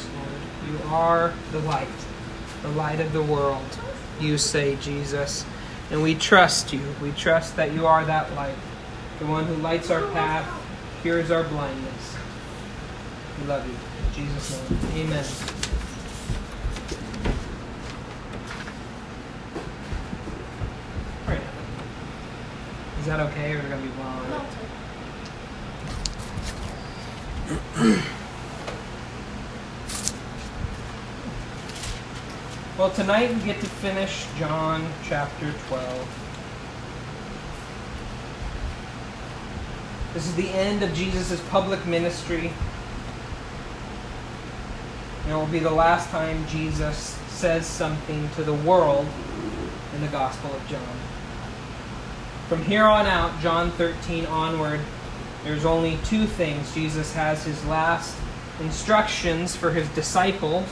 Yes, Lord. You are the light, the light of the world. You say, Jesus. And we trust you. We trust that you are that light, the one who lights our path, cures our blindness. We love you. In Jesus' name, amen. Right. Is that okay, or is it going to be long? Well, tonight we get to finish John chapter 12. This is the end of Jesus' public ministry. And it will be the last time Jesus says something to the world in the Gospel of John. From here on out, John 13 onward, there's only two things. Jesus has his last instructions for his disciples,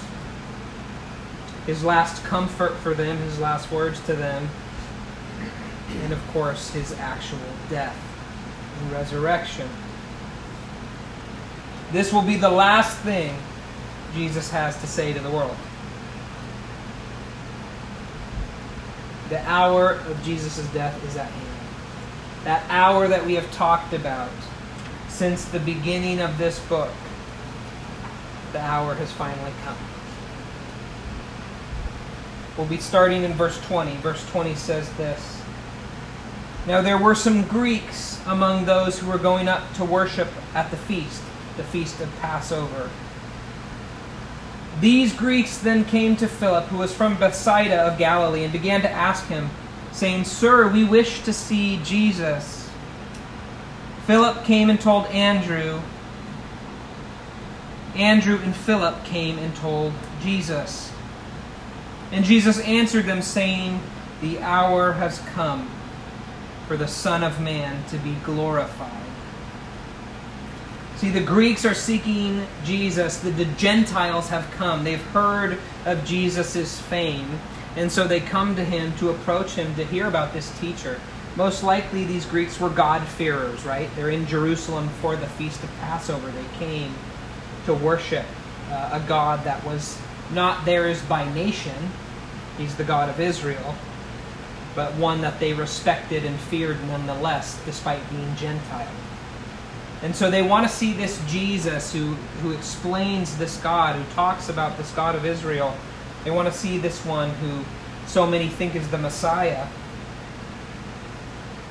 his last comfort for them, his last words to them, and of course, his actual death and resurrection. This will be the last thing Jesus has to say to the world. The hour of Jesus' death is at hand. That hour that we have talked about since the beginning of this book, the hour has finally come. We'll be starting in verse 20. Verse 20 says this Now there were some Greeks among those who were going up to worship at the feast, the feast of Passover. These Greeks then came to Philip, who was from Bethsaida of Galilee, and began to ask him, saying, Sir, we wish to see Jesus. Philip came and told Andrew. Andrew and Philip came and told Jesus. And Jesus answered them, saying, The hour has come for the Son of Man to be glorified. See, the Greeks are seeking Jesus. The, the Gentiles have come. They've heard of Jesus' fame. And so they come to him to approach him to hear about this teacher. Most likely, these Greeks were God-fearers, right? They're in Jerusalem for the Feast of Passover. They came to worship uh, a God that was not theirs by nation. He's the God of Israel, but one that they respected and feared nonetheless, despite being Gentile. And so they want to see this Jesus who, who explains this God, who talks about this God of Israel. They want to see this one who so many think is the Messiah.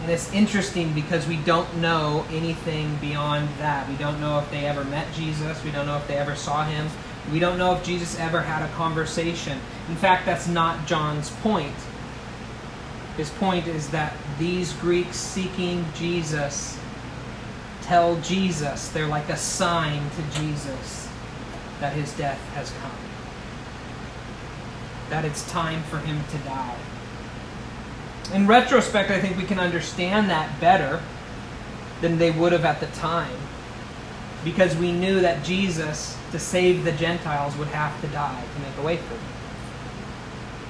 And it's interesting because we don't know anything beyond that. We don't know if they ever met Jesus. We don't know if they ever saw him. We don't know if Jesus ever had a conversation. In fact, that's not John's point. His point is that these Greeks seeking Jesus tell Jesus, they're like a sign to Jesus that his death has come. That it's time for him to die. In retrospect, I think we can understand that better than they would have at the time. Because we knew that Jesus, to save the Gentiles, would have to die to make a way for them.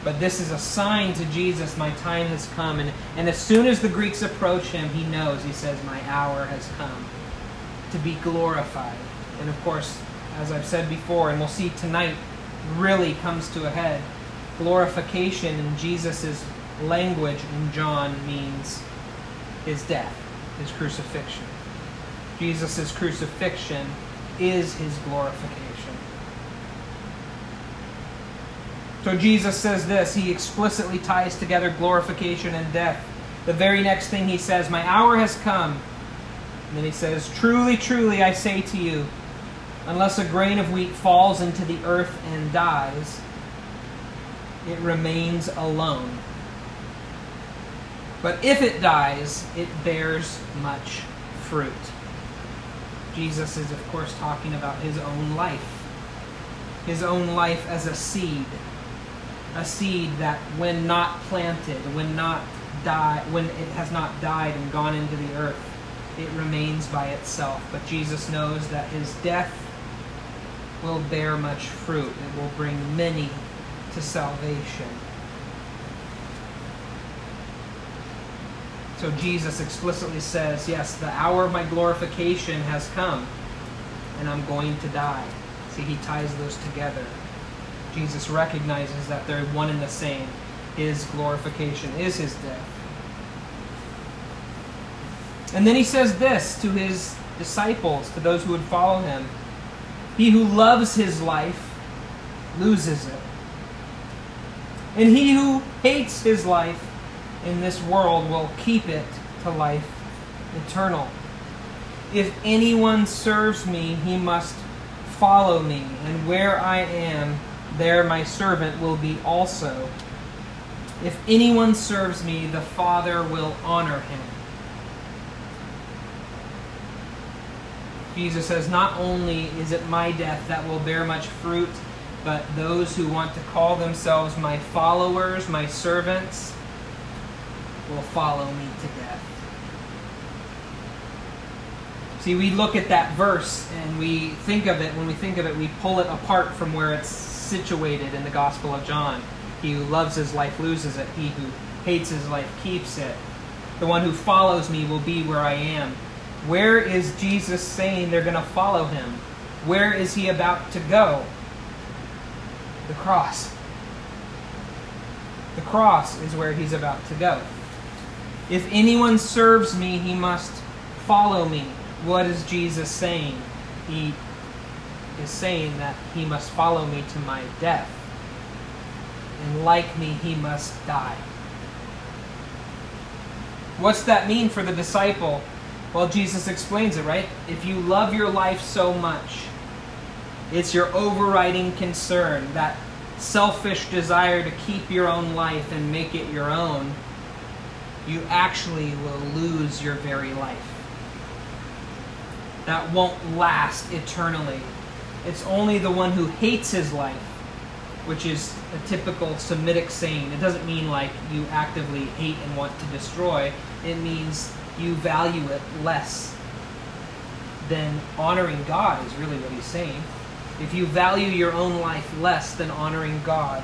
But this is a sign to Jesus, my time has come. And, and as soon as the Greeks approach him, he knows, he says, my hour has come to be glorified. And of course, as I've said before, and we'll see tonight, really comes to a head. Glorification in Jesus' language in John means his death, his crucifixion. Jesus' crucifixion is his glorification. So Jesus says this, he explicitly ties together glorification and death. The very next thing he says, My hour has come. And then he says, Truly, truly, I say to you, unless a grain of wheat falls into the earth and dies, it remains alone. But if it dies, it bears much fruit. Jesus is, of course, talking about his own life. His own life as a seed. A seed that, when not planted, when not die, when it has not died and gone into the earth, it remains by itself. But Jesus knows that his death will bear much fruit. It will bring many to salvation. So Jesus explicitly says, Yes, the hour of my glorification has come, and I'm going to die. See, he ties those together. Jesus recognizes that they're one and the same. His glorification is his death. And then he says this to his disciples, to those who would follow him He who loves his life loses it. And he who hates his life in this world will keep it to life eternal. If anyone serves me, he must follow me, and where I am, there my servant will be also. If anyone serves me, the Father will honor him. Jesus says, Not only is it my death that will bear much fruit, but those who want to call themselves my followers, my servants, will follow me to death. See, we look at that verse and we think of it, when we think of it, we pull it apart from where it's situated in the Gospel of John. He who loves his life loses it, he who hates his life keeps it. The one who follows me will be where I am. Where is Jesus saying they're going to follow him? Where is he about to go? The cross. The cross is where he's about to go. If anyone serves me, he must follow me. What is Jesus saying? He is saying that he must follow me to my death. And like me, he must die. What's that mean for the disciple well, Jesus explains it, right? If you love your life so much, it's your overriding concern, that selfish desire to keep your own life and make it your own, you actually will lose your very life. That won't last eternally. It's only the one who hates his life, which is a typical Semitic saying. It doesn't mean like you actively hate and want to destroy. It means you value it less than honoring God, is really what he's saying. If you value your own life less than honoring God,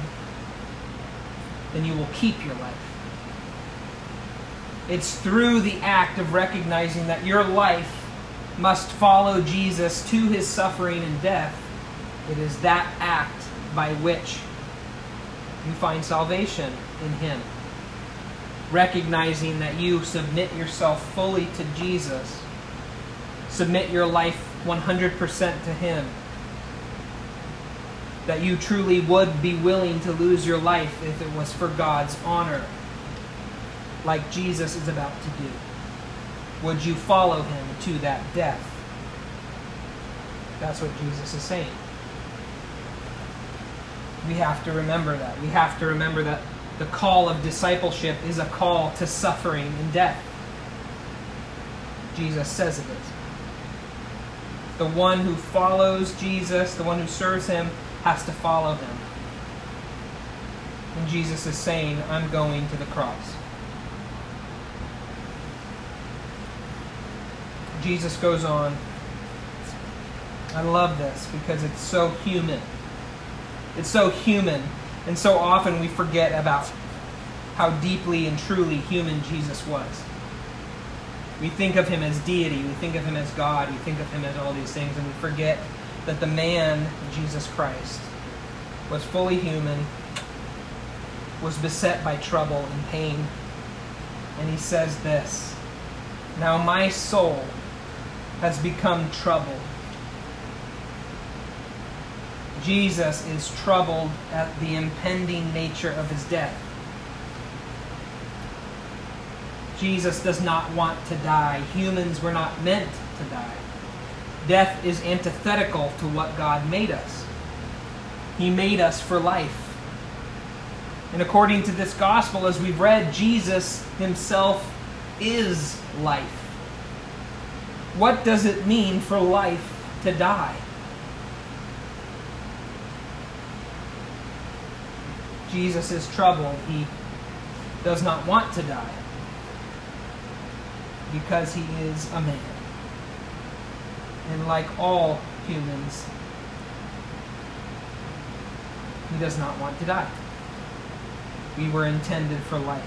then you will keep your life. It's through the act of recognizing that your life must follow Jesus to his suffering and death. It is that act by which you find salvation in him. Recognizing that you submit yourself fully to Jesus, submit your life 100% to Him, that you truly would be willing to lose your life if it was for God's honor, like Jesus is about to do. Would you follow Him to that death? That's what Jesus is saying. We have to remember that. We have to remember that the call of discipleship is a call to suffering and death. Jesus says it is. The one who follows Jesus, the one who serves him, has to follow him. And Jesus is saying, I'm going to the cross. Jesus goes on. I love this because it's so human. It's so human and so often we forget about how deeply and truly human Jesus was. We think of him as deity, we think of him as God, we think of him as all these things, and we forget that the man, Jesus Christ, was fully human, was beset by trouble and pain. And he says this Now my soul has become troubled Jesus is troubled at the impending nature of his death. Jesus does not want to die. Humans were not meant to die. Death is antithetical to what God made us. He made us for life. And according to this gospel, as we've read, Jesus himself is life. What does it mean for life to die? Jesus is troubled. He does not want to die because he is a man. And like all humans, he does not want to die. We were intended for life.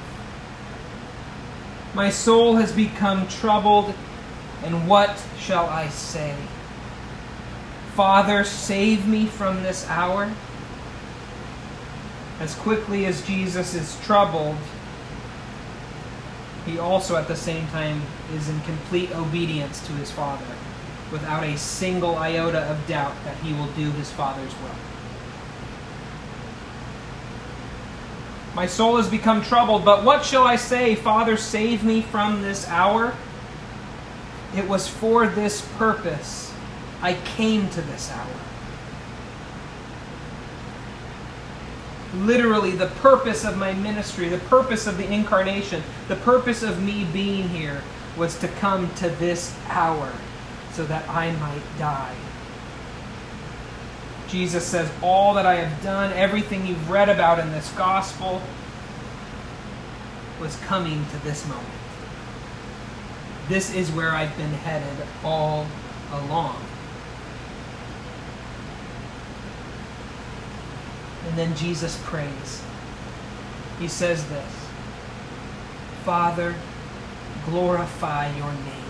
My soul has become troubled, and what shall I say? Father, save me from this hour. As quickly as Jesus is troubled, he also at the same time is in complete obedience to his Father, without a single iota of doubt that he will do his Father's will. My soul has become troubled, but what shall I say? Father, save me from this hour. It was for this purpose I came to this hour. Literally, the purpose of my ministry, the purpose of the incarnation, the purpose of me being here was to come to this hour so that I might die. Jesus says, All that I have done, everything you've read about in this gospel, was coming to this moment. This is where I've been headed all along. And then Jesus prays. He says this Father, glorify your name.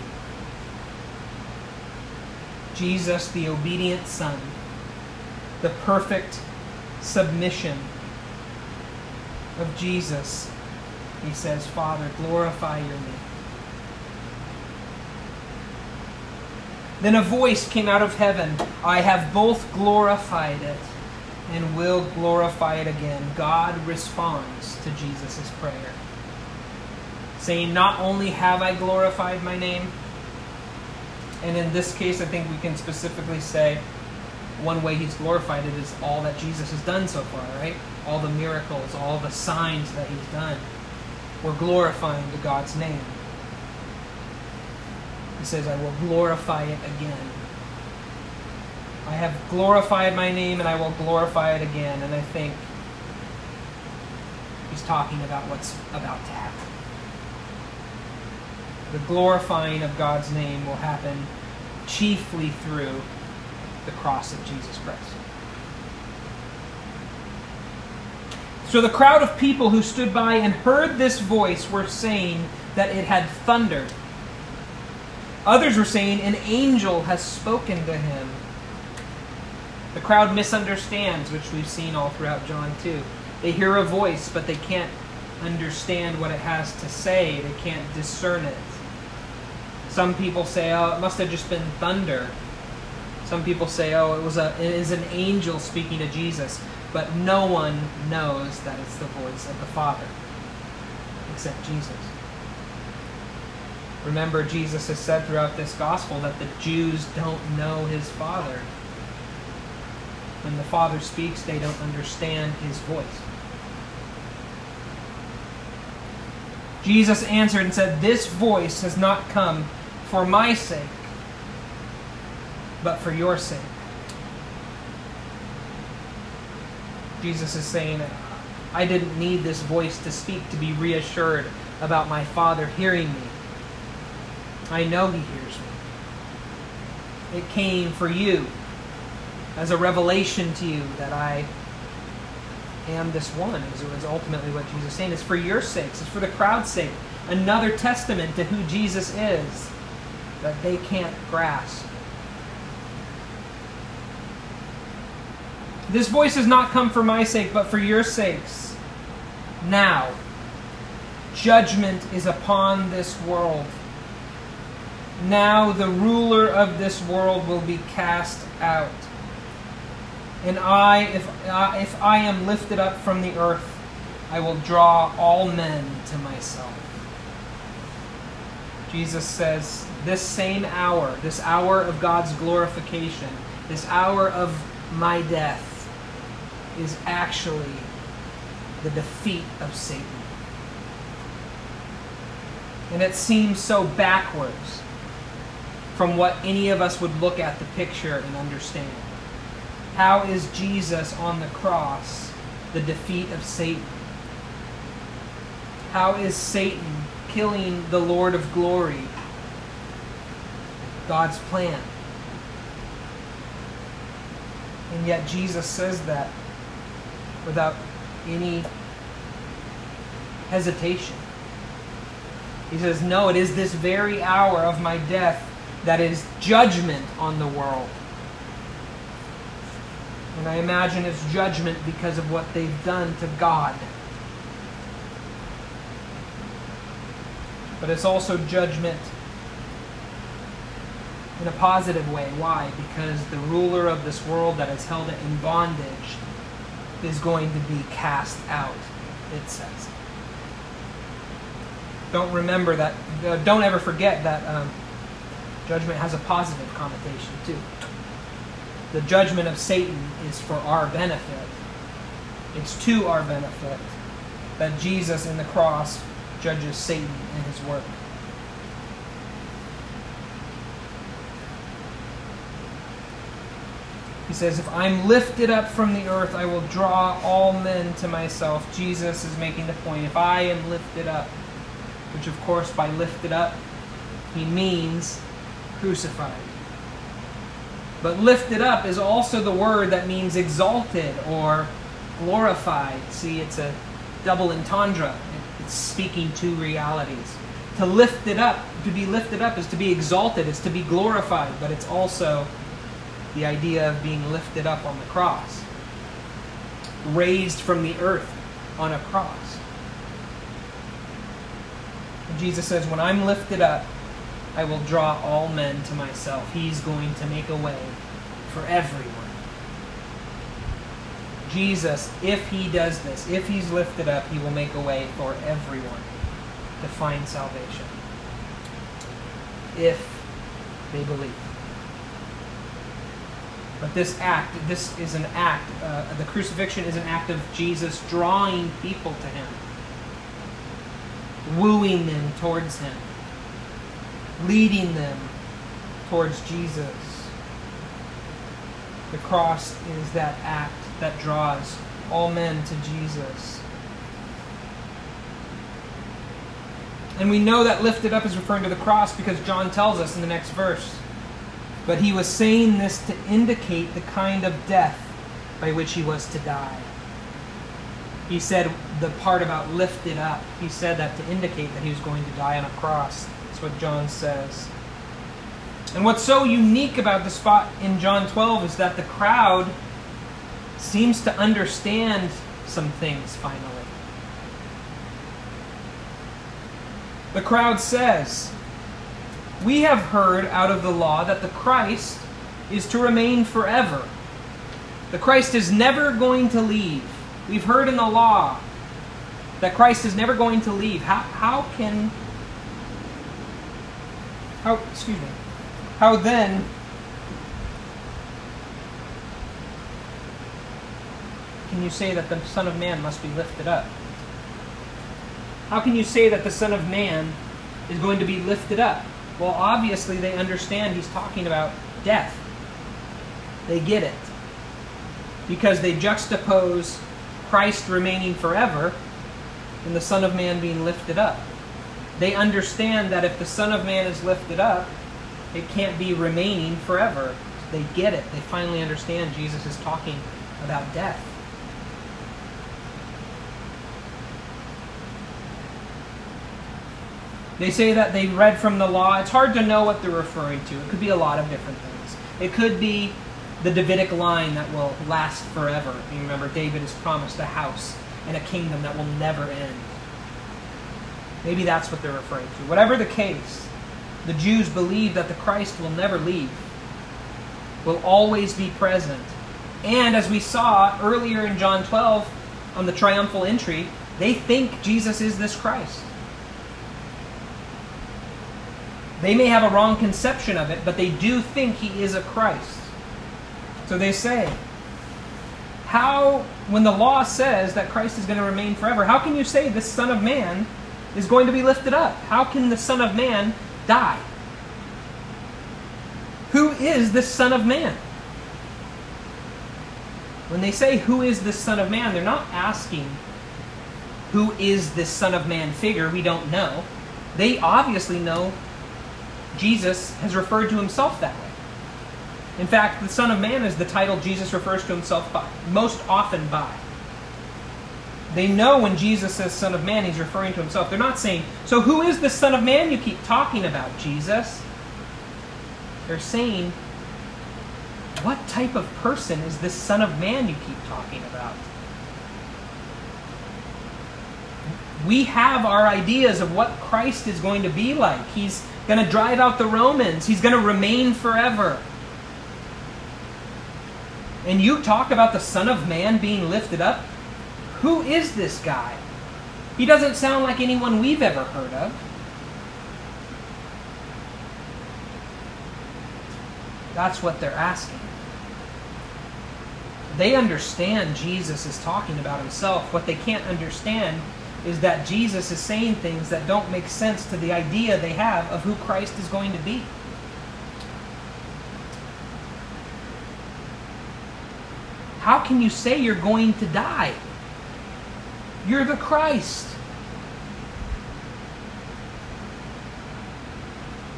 Jesus, the obedient Son, the perfect submission of Jesus, he says, Father, glorify your name. Then a voice came out of heaven I have both glorified it and will glorify it again. God responds to Jesus' prayer, saying, Not only have I glorified my name, and in this case, I think we can specifically say one way he's glorified it is all that Jesus has done so far, right? All the miracles, all the signs that he's done. We're glorifying to God's name. He says, I will glorify it again. I have glorified my name and I will glorify it again. And I think he's talking about what's about to happen. The glorifying of God's name will happen chiefly through the cross of Jesus Christ. So the crowd of people who stood by and heard this voice were saying that it had thundered. Others were saying, An angel has spoken to him. The crowd misunderstands, which we've seen all throughout John 2. They hear a voice, but they can't understand what it has to say, they can't discern it. Some people say, oh, it must have just been thunder. Some people say, oh, it was a it is an angel speaking to Jesus. But no one knows that it's the voice of the Father except Jesus. Remember, Jesus has said throughout this gospel that the Jews don't know his Father. When the Father speaks, they don't understand his voice. Jesus answered and said, This voice has not come for my sake, but for your sake. Jesus is saying, I didn't need this voice to speak to be reassured about my Father hearing me. I know He hears me. It came for you as a revelation to you that I am this one, is ultimately what Jesus is saying. It's for your sakes, it's for the crowd's sake. Another testament to who Jesus is that they can't grasp. This voice has not come for my sake, but for your sakes. Now, judgment is upon this world. Now the ruler of this world will be cast out. And I, if, uh, if I am lifted up from the earth, I will draw all men to myself. Jesus says, this same hour, this hour of God's glorification, this hour of my death, is actually the defeat of Satan. And it seems so backwards from what any of us would look at the picture and understand. How is Jesus on the cross the defeat of Satan? How is Satan killing the Lord of glory God's plan? And yet Jesus says that without any hesitation. He says, No, it is this very hour of my death that is judgment on the world. And I imagine it's judgment because of what they've done to God. But it's also judgment in a positive way. Why? Because the ruler of this world that has held it in bondage is going to be cast out, it says. Don't remember that, uh, don't ever forget that um, judgment has a positive connotation too. The judgment of Satan is for our benefit, it's to our benefit that Jesus in the cross judges Satan and his work. He says, If I'm lifted up from the earth, I will draw all men to myself. Jesus is making the point. If I am lifted up, which of course by lifted up, he means crucified. But lifted up is also the word that means exalted or glorified. See, it's a double entendre. It's speaking two realities. To lift it up, to be lifted up is to be exalted, it's to be glorified, but it's also the idea of being lifted up on the cross, raised from the earth on a cross. Jesus says, When I'm lifted up, I will draw all men to myself. He's going to make a way for everyone. Jesus, if he does this, if he's lifted up, he will make a way for everyone to find salvation. If they believe. But this act, this is an act, uh, the crucifixion is an act of Jesus drawing people to him, wooing them towards him, leading them towards Jesus. The cross is that act that draws all men to Jesus. And we know that lifted up is referring to the cross because John tells us in the next verse. But he was saying this to indicate the kind of death by which he was to die. He said the part about lifted up, he said that to indicate that he was going to die on a cross. That's what John says. And what's so unique about the spot in John 12 is that the crowd seems to understand some things finally. The crowd says, We have heard out of the law that the Christ is to remain forever. The Christ is never going to leave. We've heard in the law that Christ is never going to leave. How, how can. How, excuse me. How then can you say that the Son of Man must be lifted up? How can you say that the Son of Man is going to be lifted up? Well, obviously, they understand he's talking about death. They get it. Because they juxtapose Christ remaining forever and the Son of Man being lifted up. They understand that if the Son of Man is lifted up, it can't be remaining forever. They get it. They finally understand Jesus is talking about death. They say that they read from the law. It's hard to know what they're referring to. It could be a lot of different things. It could be the Davidic line that will last forever. You remember, David is promised a house and a kingdom that will never end. Maybe that's what they're referring to. Whatever the case, the Jews believe that the Christ will never leave, will always be present. And as we saw earlier in John 12 on the triumphal entry, they think Jesus is this Christ. They may have a wrong conception of it, but they do think he is a Christ. So they say, how, when the law says that Christ is going to remain forever, how can you say this Son of Man is going to be lifted up? How can the Son of Man die? Who is this Son of Man? When they say, Who is this Son of Man? they're not asking, Who is this Son of Man figure? We don't know. They obviously know Jesus has referred to himself that way. In fact, the Son of Man is the title Jesus refers to himself by, most often by. They know when Jesus says Son of Man, he's referring to himself. They're not saying, So who is the Son of Man you keep talking about, Jesus? They're saying, what type of person is this Son of Man you keep talking about? We have our ideas of what Christ is going to be like. He's going to drive out the Romans, He's going to remain forever. And you talk about the Son of Man being lifted up? Who is this guy? He doesn't sound like anyone we've ever heard of. That's what they're asking. They understand Jesus is talking about himself. What they can't understand is that Jesus is saying things that don't make sense to the idea they have of who Christ is going to be. How can you say you're going to die? You're the Christ.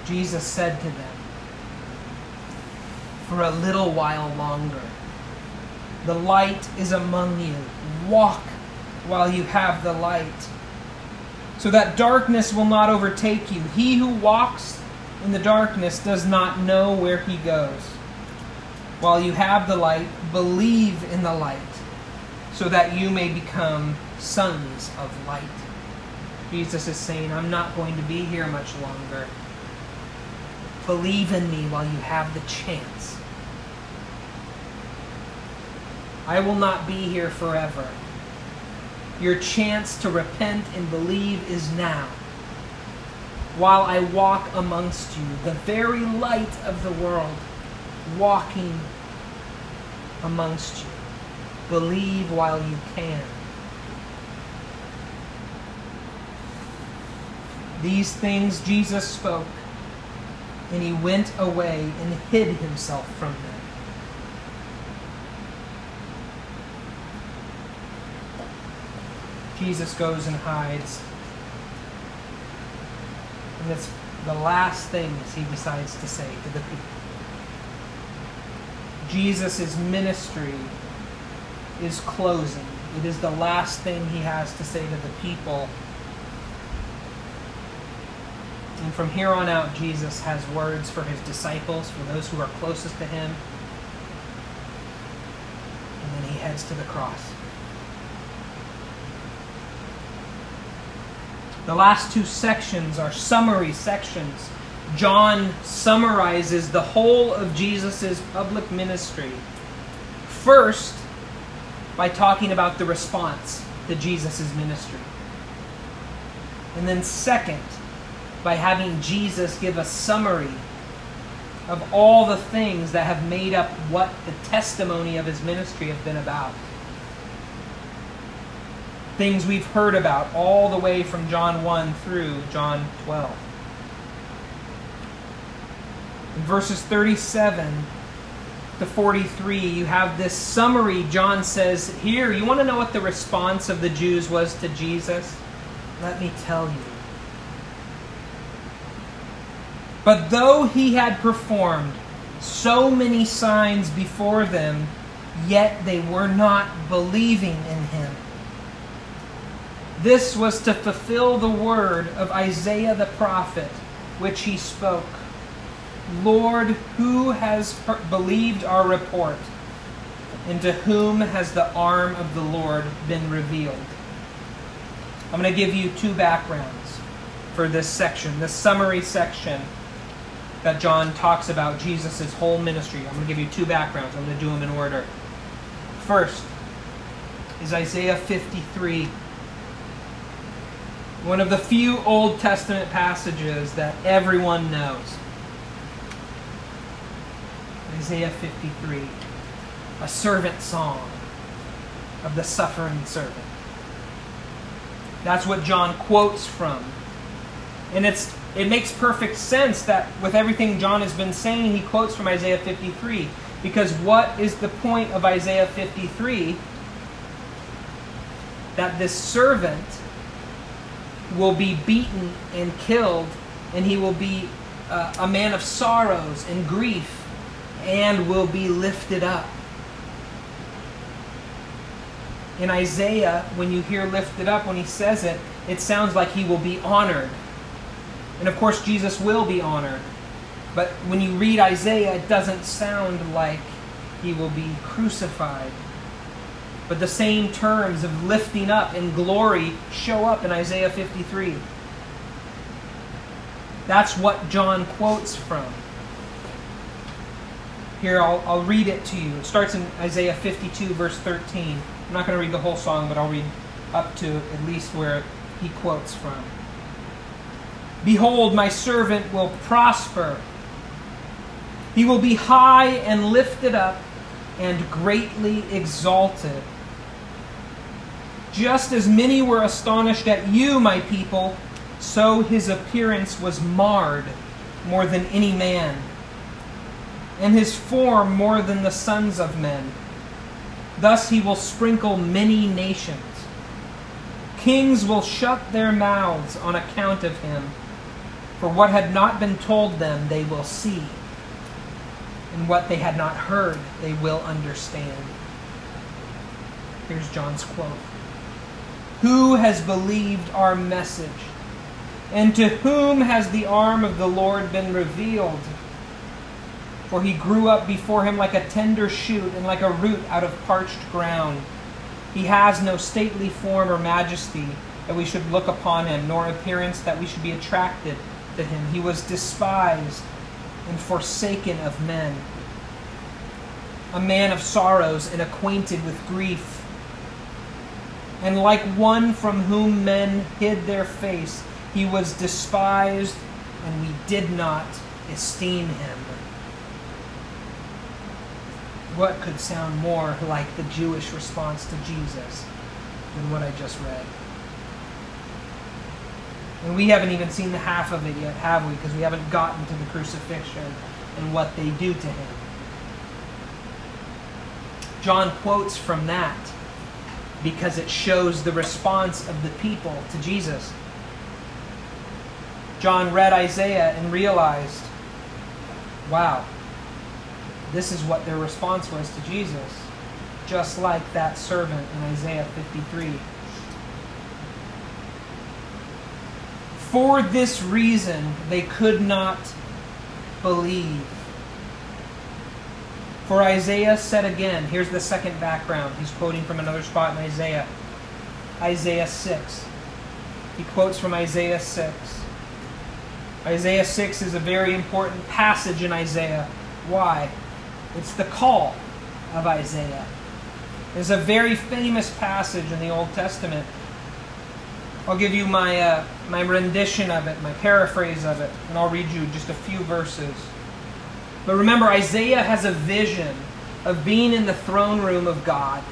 Jesus said to them, For a little while longer, the light is among you. Walk while you have the light, so that darkness will not overtake you. He who walks in the darkness does not know where he goes. While you have the light, believe in the light, so that you may become sons of light. Jesus is saying, I'm not going to be here much longer. Believe in me while you have the chance. I will not be here forever. Your chance to repent and believe is now. While I walk amongst you, the very light of the world, walking amongst you. Believe while you can. These things Jesus spoke, and he went away and hid himself from them. Jesus goes and hides. And it's the last things he decides to say to the people. Jesus' ministry is closing. It is the last thing he has to say to the people. And from here on out, Jesus has words for his disciples, for those who are closest to him. And then he heads to the cross. The last two sections are summary sections. John summarizes the whole of Jesus' public ministry. First, by talking about the response to Jesus' ministry. And then, second, by having Jesus give a summary of all the things that have made up what the testimony of his ministry have been about things we've heard about all the way from John 1 through John 12. In verses 37 to 43, you have this summary. John says, Here, you want to know what the response of the Jews was to Jesus? Let me tell you. But though he had performed so many signs before them, yet they were not believing in him. This was to fulfill the word of Isaiah the prophet, which he spoke Lord, who has believed our report? And to whom has the arm of the Lord been revealed? I'm going to give you two backgrounds for this section, this summary section that John talks about Jesus' whole ministry. I'm going to give you two backgrounds. I'm going to do them in order. First is Isaiah 53 one of the few Old Testament passages that everyone knows. Isaiah 53, a servant song of the suffering servant. That's what John quotes from. And it's it makes perfect sense that with everything John has been saying, he quotes from Isaiah 53. Because what is the point of Isaiah 53? That this servant will be beaten and killed, and he will be uh, a man of sorrows and grief, and will be lifted up. In Isaiah, when you hear lifted up, when he says it, it sounds like he will be honored. And of course, Jesus will be honored. But when you read Isaiah, it doesn't sound like he will be crucified. But the same terms of lifting up and glory show up in Isaiah 53. That's what John quotes from. Here, I'll, I'll read it to you. It starts in Isaiah 52, verse 13. I'm not going to read the whole song, but I'll read up to at least where he quotes from. Behold, my servant will prosper. He will be high and lifted up and greatly exalted. Just as many were astonished at you, my people, so his appearance was marred more than any man, and his form more than the sons of men. Thus he will sprinkle many nations. Kings will shut their mouths on account of him. For what had not been told them, they will see, and what they had not heard, they will understand. Here's John's quote Who has believed our message? And to whom has the arm of the Lord been revealed? For he grew up before him like a tender shoot and like a root out of parched ground. He has no stately form or majesty that we should look upon him, nor appearance that we should be attracted to him. He was despised and forsaken of men, a man of sorrows and acquainted with grief. And like one from whom men hid their face, he was despised, and we did not esteem him. What could sound more like the Jewish response to Jesus than what I just read? And we haven't even seen the half of it yet, have we? Because we haven't gotten to the crucifixion and what they do to him. John quotes from that because it shows the response of the people to Jesus. John read Isaiah and realized, wow, this is what their response was to Jesus, just like that servant in Isaiah 53. For this reason, they could not believe. For Isaiah said again, here's the second background. He's quoting from another spot in Isaiah. Isaiah 6. He quotes from Isaiah 6. Isaiah 6 is a very important passage in Isaiah. Why? It's the call of Isaiah. It's a very famous passage in the Old Testament. I'll give you my, uh, my rendition of it, my paraphrase of it, and I'll read you just a few verses. But remember, Isaiah has a vision of being in the throne room of God.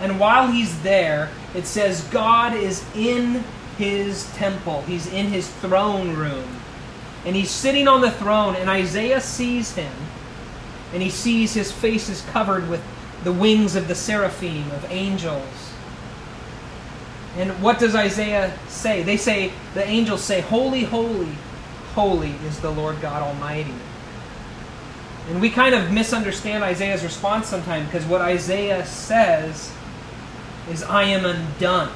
And while he's there, it says God is in his temple, he's in his throne room. And he's sitting on the throne, and Isaiah sees him and he sees his face is covered with the wings of the seraphim, of angels. And what does Isaiah say? They say, the angels say, Holy, holy, holy is the Lord God Almighty. And we kind of misunderstand Isaiah's response sometimes because what Isaiah says is, I am undone.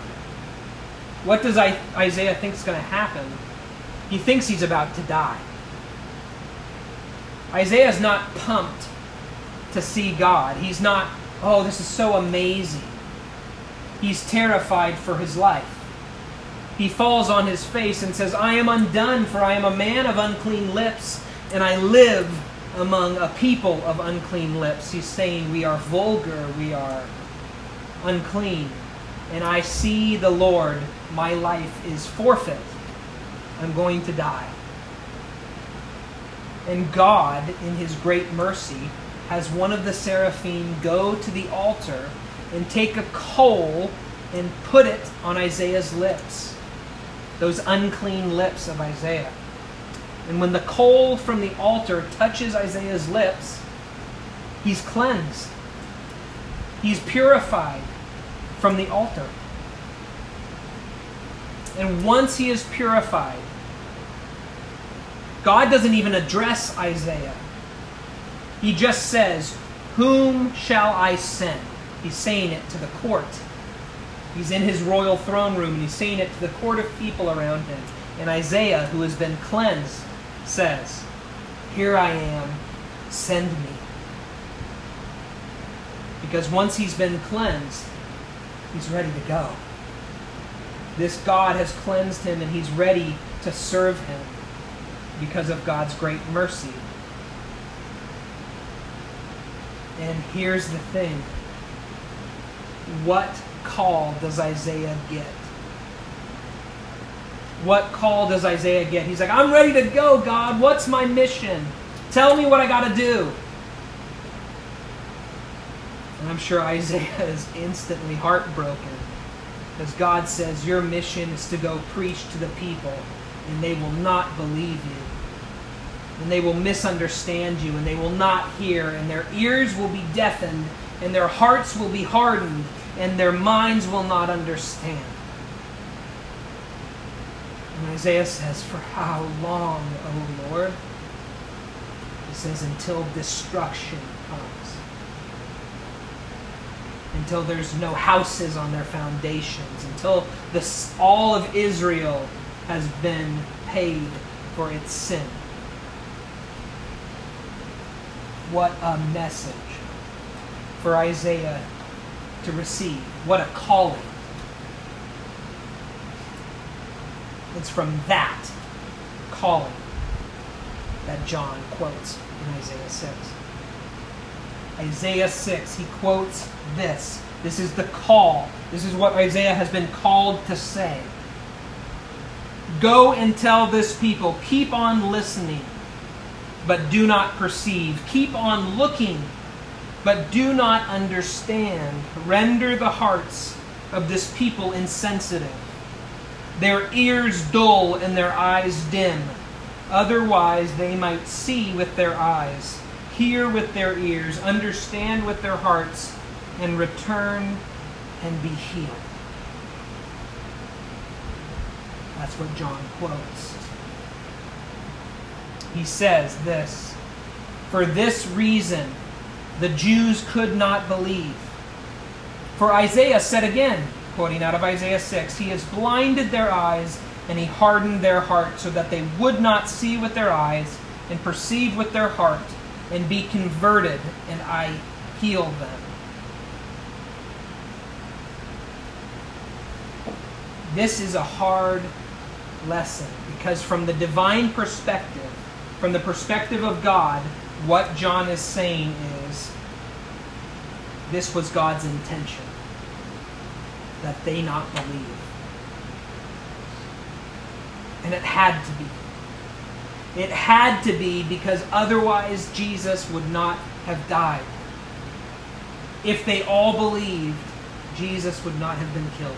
What does Isaiah think is going to happen? He thinks he's about to die. Isaiah is not pumped to see God. He's not, oh, this is so amazing. He's terrified for his life. He falls on his face and says, I am undone, for I am a man of unclean lips, and I live among a people of unclean lips. He's saying, We are vulgar, we are unclean. And I see the Lord, my life is forfeit. I'm going to die. And God, in his great mercy, has one of the seraphim go to the altar and take a coal and put it on Isaiah's lips, those unclean lips of Isaiah. And when the coal from the altar touches Isaiah's lips, he's cleansed. He's purified from the altar. And once he is purified, God doesn't even address Isaiah. He just says, Whom shall I send? He's saying it to the court. He's in his royal throne room and he's saying it to the court of people around him. And Isaiah, who has been cleansed, says, Here I am, send me. Because once he's been cleansed, he's ready to go. This God has cleansed him and he's ready to serve him because of God's great mercy. And here's the thing what call does Isaiah get? What call does Isaiah get? He's like, I'm ready to go, God. What's my mission? Tell me what I got to do. And I'm sure Isaiah is instantly heartbroken because God says, Your mission is to go preach to the people, and they will not believe you. And they will misunderstand you, and they will not hear, and their ears will be deafened, and their hearts will be hardened, and their minds will not understand. And Isaiah says, For how long, O Lord? He says, Until destruction comes. Until there's no houses on their foundations. Until this, all of Israel has been paid for its sin. What a message for Isaiah to receive. What a calling. It's from that calling that John quotes in Isaiah 6. Isaiah 6, he quotes this. This is the call. This is what Isaiah has been called to say. Go and tell this people, keep on listening, but do not perceive. Keep on looking, but do not understand. Render the hearts of this people insensitive, their ears dull and their eyes dim. Otherwise, they might see with their eyes, hear with their ears, understand with their hearts, and return and be healed. That's what John quotes. He says this For this reason, the Jews could not believe. For Isaiah said again, quoting out of Isaiah 6, He has blinded their eyes and He hardened their heart so that they would not see with their eyes and perceive with their heart and be converted, and I heal them. This is a hard lesson because, from the divine perspective, from the perspective of God, what John is saying is this was God's intention that they not believe. And it had to be. It had to be because otherwise Jesus would not have died. If they all believed, Jesus would not have been killed.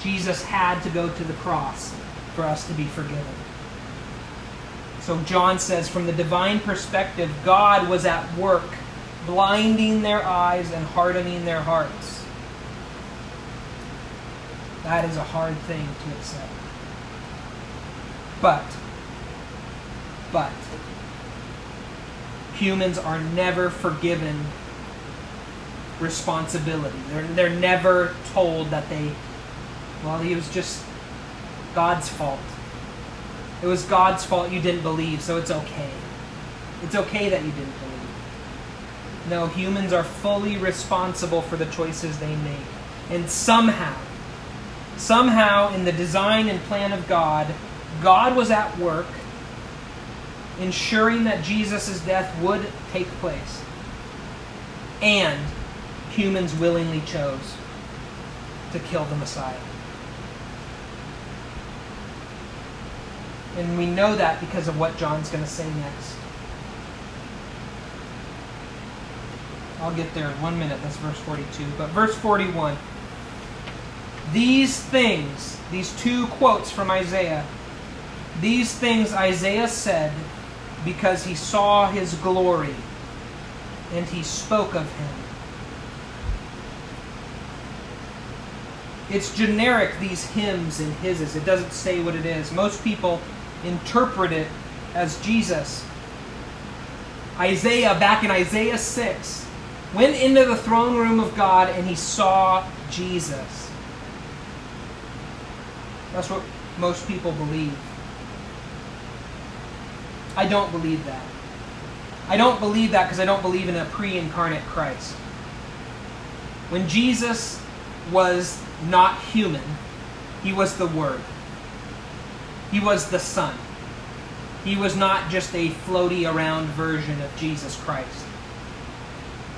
Jesus had to go to the cross for us to be forgiven. So John says, from the divine perspective, God was at work, blinding their eyes and hardening their hearts. That is a hard thing to accept. But, but, humans are never forgiven responsibility. They're, they're never told that they, well, he was just God's fault. It was God's fault you didn't believe, so it's okay. It's okay that you didn't believe. No, humans are fully responsible for the choices they make. And somehow, somehow in the design and plan of God, God was at work ensuring that Jesus' death would take place. And humans willingly chose to kill the Messiah. And we know that because of what John's going to say next. I'll get there in one minute. That's verse 42. But verse 41. These things, these two quotes from Isaiah, these things Isaiah said because he saw his glory and he spoke of him. It's generic, these hymns and hises. It doesn't say what it is. Most people interpret it as Jesus. Isaiah, back in Isaiah 6, went into the throne room of God and he saw Jesus. That's what most people believe. I don't believe that. I don't believe that because I don't believe in a pre incarnate Christ. When Jesus was not human, he was the Word, he was the Son. He was not just a floaty around version of Jesus Christ.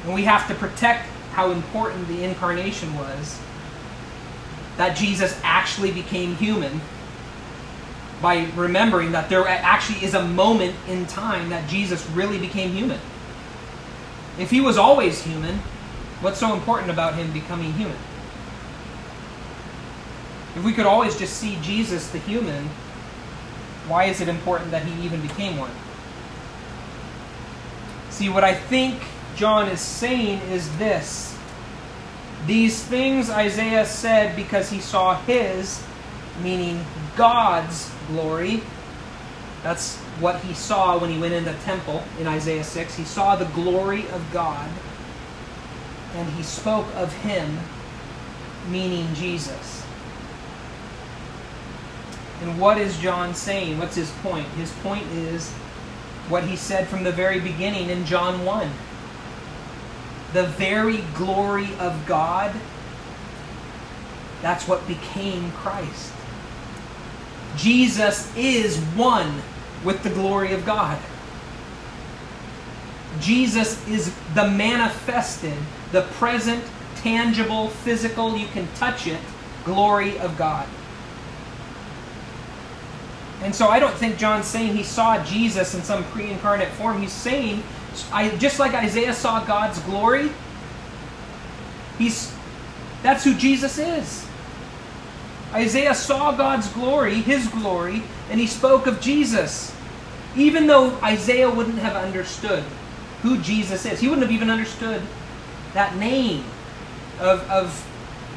And we have to protect how important the incarnation was that Jesus actually became human by remembering that there actually is a moment in time that Jesus really became human. If he was always human, what's so important about him becoming human? If we could always just see Jesus the human, why is it important that he even became one? See, what I think John is saying is this These things Isaiah said because he saw his, meaning God's glory. That's what he saw when he went in the temple in Isaiah 6. He saw the glory of God, and he spoke of him, meaning Jesus. And what is John saying? What's his point? His point is what he said from the very beginning in John 1. The very glory of God, that's what became Christ. Jesus is one with the glory of God. Jesus is the manifested, the present, tangible, physical, you can touch it, glory of God. And so I don't think John's saying he saw Jesus in some pre incarnate form. He's saying, I, just like Isaiah saw God's glory, he's, that's who Jesus is. Isaiah saw God's glory, his glory, and he spoke of Jesus. Even though Isaiah wouldn't have understood who Jesus is, he wouldn't have even understood that name of, of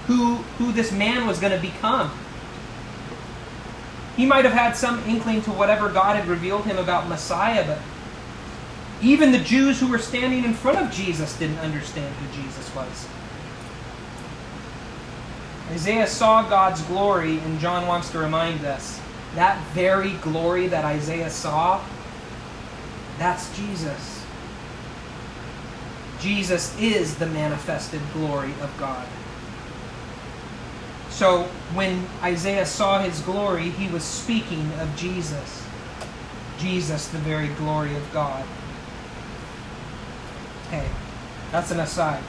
who, who this man was going to become. He might have had some inkling to whatever God had revealed him about Messiah, but even the Jews who were standing in front of Jesus didn't understand who Jesus was. Isaiah saw God's glory, and John wants to remind us that very glory that Isaiah saw, that's Jesus. Jesus is the manifested glory of God. So when Isaiah saw his glory, he was speaking of Jesus. Jesus, the very glory of God. Okay, that's an aside.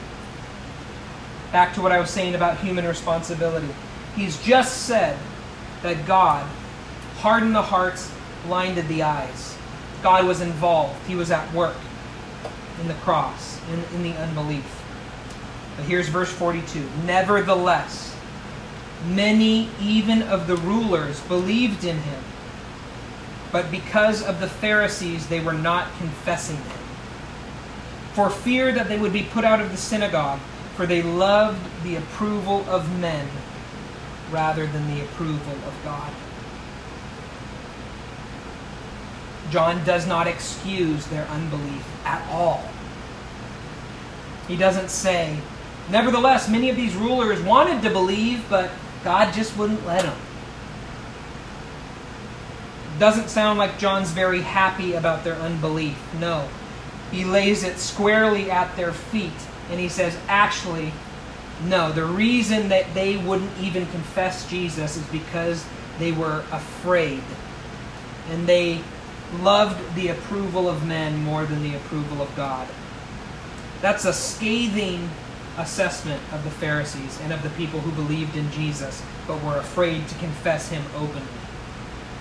Back to what I was saying about human responsibility. He's just said that God hardened the hearts, blinded the eyes. God was involved. He was at work in the cross, in, in the unbelief. But here's verse 42. Nevertheless, many even of the rulers believed in him. But because of the Pharisees, they were not confessing him. For fear that they would be put out of the synagogue, for they loved the approval of men rather than the approval of God. John does not excuse their unbelief at all. He doesn't say, Nevertheless, many of these rulers wanted to believe, but God just wouldn't let them. Doesn't sound like John's very happy about their unbelief. No. He lays it squarely at their feet and he says, actually, no, the reason that they wouldn't even confess Jesus is because they were afraid. And they loved the approval of men more than the approval of God. That's a scathing assessment of the Pharisees and of the people who believed in Jesus but were afraid to confess him openly.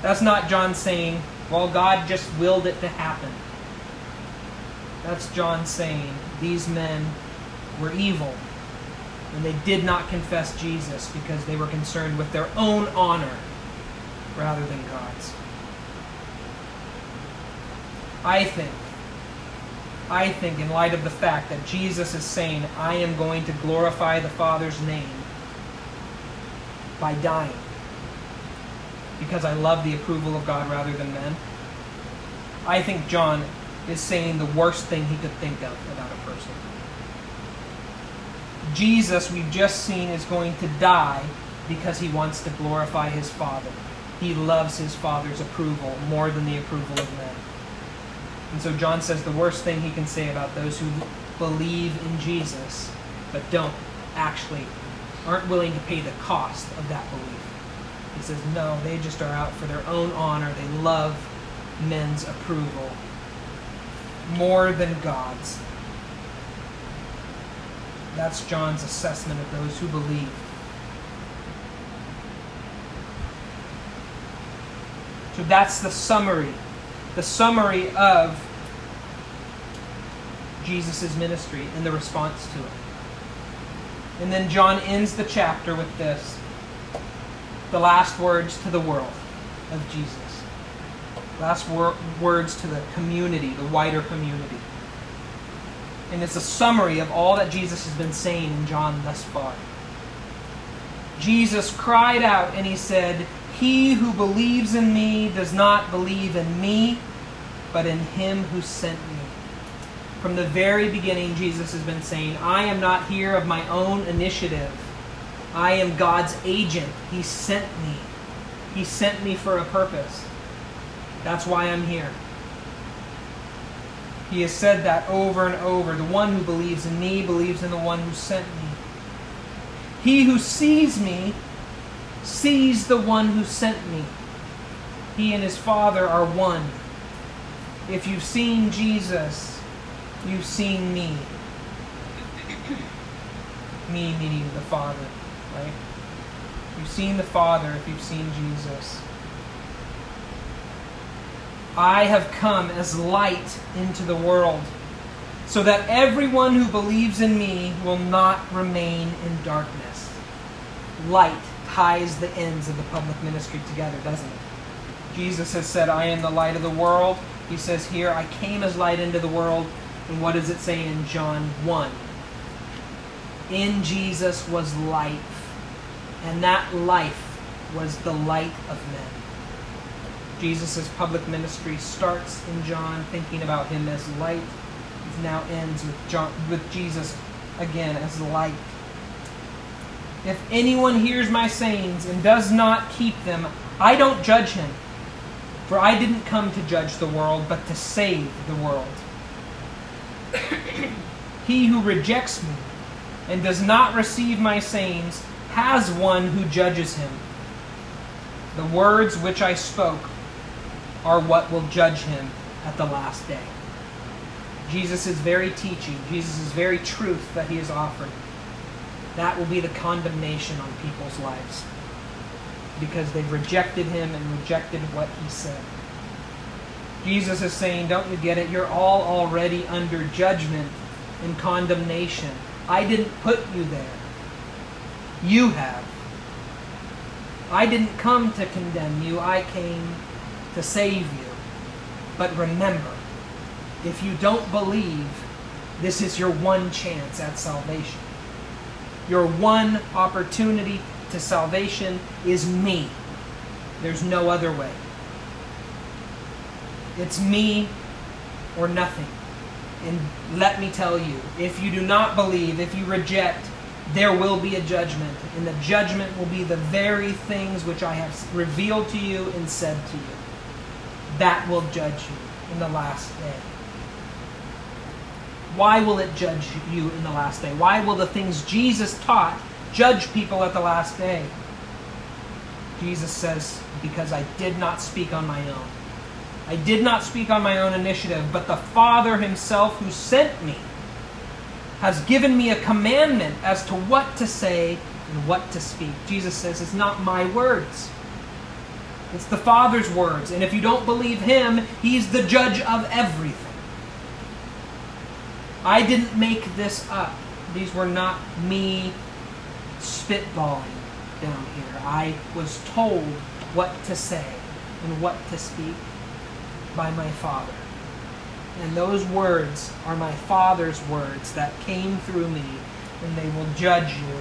That's not John saying, well, God just willed it to happen. That's John saying, these men were evil, and they did not confess Jesus because they were concerned with their own honor rather than God's. I think, I think, in light of the fact that Jesus is saying, I am going to glorify the Father's name by dying because I love the approval of God rather than men, I think John is saying the worst thing he could think of about a person. Jesus, we've just seen, is going to die because he wants to glorify his Father. He loves his Father's approval more than the approval of men. And so John says the worst thing he can say about those who believe in Jesus but don't actually aren't willing to pay the cost of that belief. He says, no, they just are out for their own honor. They love men's approval more than God's. That's John's assessment of those who believe. So that's the summary. The summary of Jesus' ministry and the response to it. And then John ends the chapter with this the last words to the world of Jesus. Last wor- words to the community, the wider community. And it's a summary of all that Jesus has been saying in John thus far. Jesus cried out and he said, He who believes in me does not believe in me, but in him who sent me. From the very beginning, Jesus has been saying, I am not here of my own initiative. I am God's agent. He sent me. He sent me for a purpose. That's why I'm here. He has said that over and over. The one who believes in me believes in the one who sent me. He who sees me sees the one who sent me. He and his Father are one. If you've seen Jesus, you've seen me. me meaning the Father, right? You've seen the Father if you've seen Jesus. I have come as light into the world, so that everyone who believes in me will not remain in darkness. Light ties the ends of the public ministry together, doesn't it? Jesus has said, I am the light of the world. He says here, I came as light into the world. And what does it say in John 1? In Jesus was life, and that life was the light of men. Jesus' public ministry starts in John, thinking about him as light. It now ends with John with Jesus again as light. If anyone hears my sayings and does not keep them, I don't judge him. For I didn't come to judge the world, but to save the world. he who rejects me and does not receive my sayings has one who judges him. The words which I spoke are what will judge him at the last day. Jesus' is very teaching, Jesus' is very truth that he is offering, that will be the condemnation on people's lives because they've rejected him and rejected what he said. Jesus is saying, Don't you get it? You're all already under judgment and condemnation. I didn't put you there. You have. I didn't come to condemn you, I came to save you. But remember, if you don't believe, this is your one chance at salvation. Your one opportunity to salvation is me. There's no other way. It's me or nothing. And let me tell you, if you do not believe, if you reject, there will be a judgment. And the judgment will be the very things which I have revealed to you and said to you. That will judge you in the last day. Why will it judge you in the last day? Why will the things Jesus taught judge people at the last day? Jesus says, Because I did not speak on my own. I did not speak on my own initiative, but the Father Himself who sent me has given me a commandment as to what to say and what to speak. Jesus says, It's not my words. It's the Father's words. And if you don't believe Him, He's the judge of everything. I didn't make this up. These were not me spitballing down here. I was told what to say and what to speak by my Father. And those words are my Father's words that came through me, and they will judge you.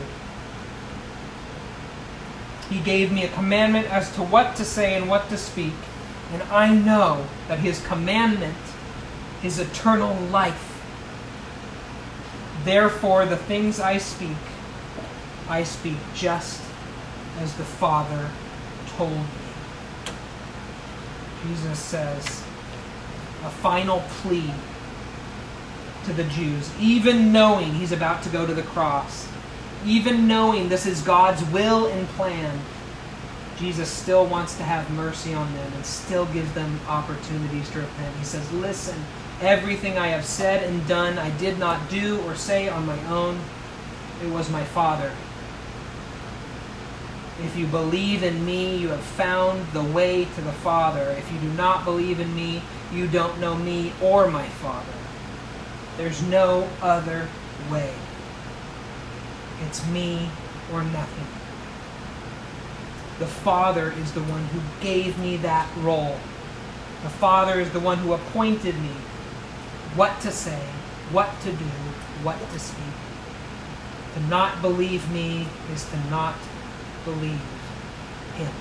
He gave me a commandment as to what to say and what to speak, and I know that His commandment is eternal life. Therefore, the things I speak, I speak just as the Father told me. Jesus says, a final plea to the Jews, even knowing he's about to go to the cross, even knowing this is God's will and plan. Jesus still wants to have mercy on them and still gives them opportunities to repent. He says, Listen, everything I have said and done, I did not do or say on my own. It was my Father. If you believe in me, you have found the way to the Father. If you do not believe in me, you don't know me or my Father. There's no other way. It's me or nothing. The Father is the one who gave me that role. The Father is the one who appointed me what to say, what to do, what to speak. To not believe me is to not believe him.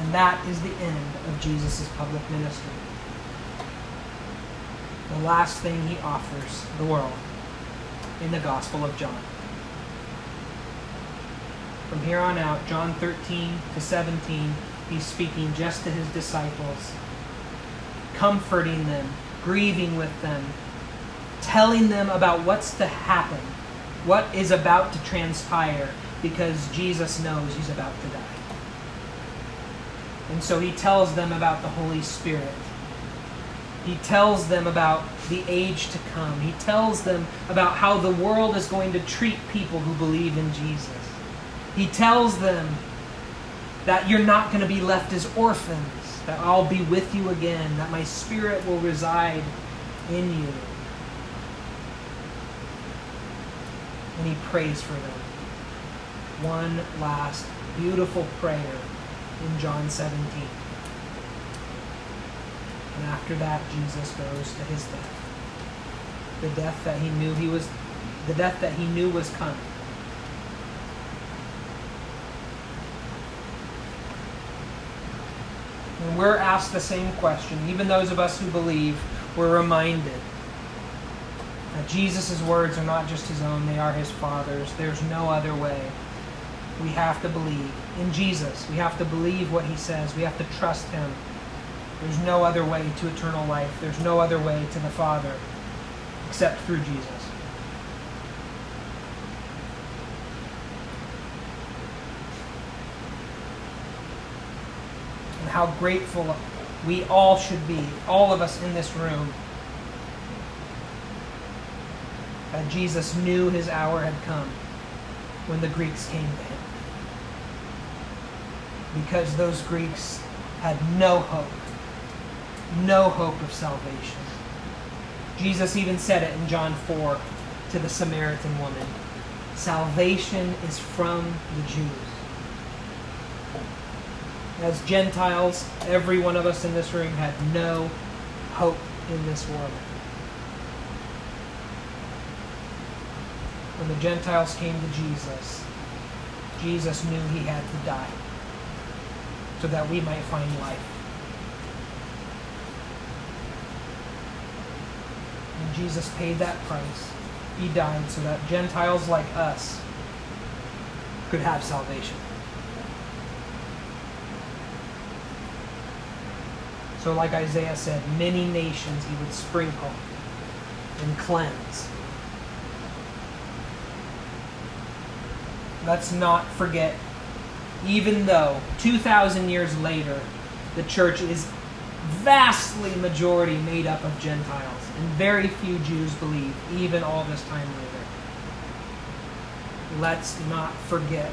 And that is the end of Jesus' public ministry. The last thing he offers the world in the Gospel of John. From here on out, John 13 to 17, he's speaking just to his disciples, comforting them, grieving with them, telling them about what's to happen, what is about to transpire, because Jesus knows he's about to die. And so he tells them about the Holy Spirit. He tells them about the age to come. He tells them about how the world is going to treat people who believe in Jesus. He tells them that you're not going to be left as orphans, that I'll be with you again, that my spirit will reside in you. And he prays for them. One last beautiful prayer in John 17. And after that, Jesus goes to his death. The death that he knew he was, the death that he knew was coming. And we're asked the same question. Even those of us who believe, we're reminded that Jesus' words are not just his own, they are his Father's. There's no other way. We have to believe in Jesus. We have to believe what he says. We have to trust him. There's no other way to eternal life. There's no other way to the Father except through Jesus. And how grateful we all should be, all of us in this room, that Jesus knew his hour had come when the Greeks came to him. Because those Greeks had no hope no hope of salvation. Jesus even said it in John 4 to the Samaritan woman Salvation is from the Jews. As Gentiles, every one of us in this room had no hope in this world. When the Gentiles came to Jesus, Jesus knew he had to die so that we might find life. And Jesus paid that price. He died so that Gentiles like us could have salvation. So, like Isaiah said, many nations he would sprinkle and cleanse. Let's not forget, even though 2,000 years later, the church is vastly majority made up of Gentiles, and very few Jews believe, even all this time later. Let's not forget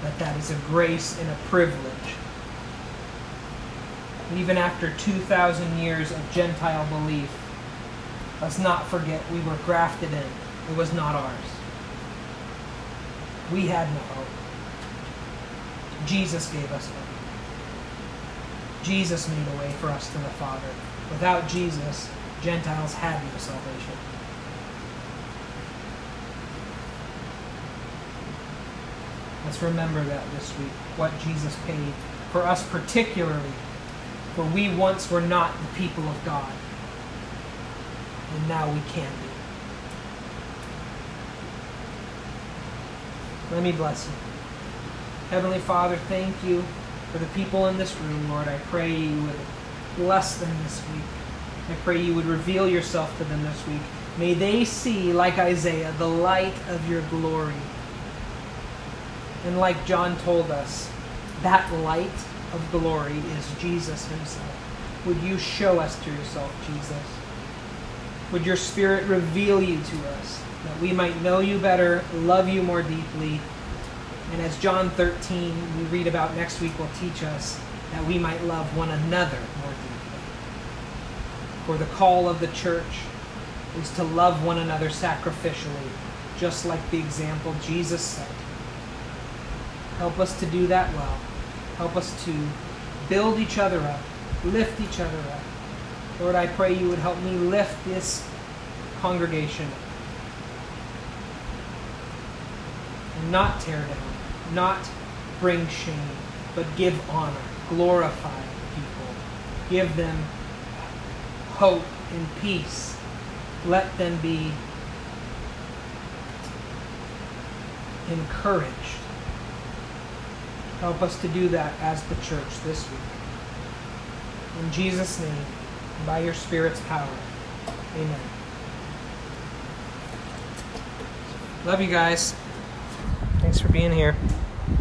that that is a grace and a privilege. Even after 2,000 years of Gentile belief, let's not forget we were grafted in. It was not ours. We had no hope. Jesus gave us hope. Jesus made a way for us to the Father. Without Jesus, Gentiles had no salvation. Let's remember that this week, what Jesus paid for us particularly, for we once were not the people of God, and now we can be. Let me bless you. Heavenly Father, thank you for the people in this room, Lord. I pray you would bless them this week. I pray you would reveal yourself to them this week. May they see, like Isaiah, the light of your glory. And like John told us, that light of glory is Jesus himself. Would you show us to yourself, Jesus? Would your Spirit reveal you to us, that we might know you better, love you more deeply, and as John 13, we read about next week, will teach us that we might love one another more deeply. For the call of the church is to love one another sacrificially, just like the example Jesus set. Help us to do that well. Help us to build each other up, lift each other up. Lord, I pray you would help me lift this congregation and not tear down, not bring shame, but give honor, glorify people, give them hope and peace. Let them be encouraged. Help us to do that as the church this week. In Jesus' name, by your Spirit's power. Amen. Love you guys. Thanks for being here.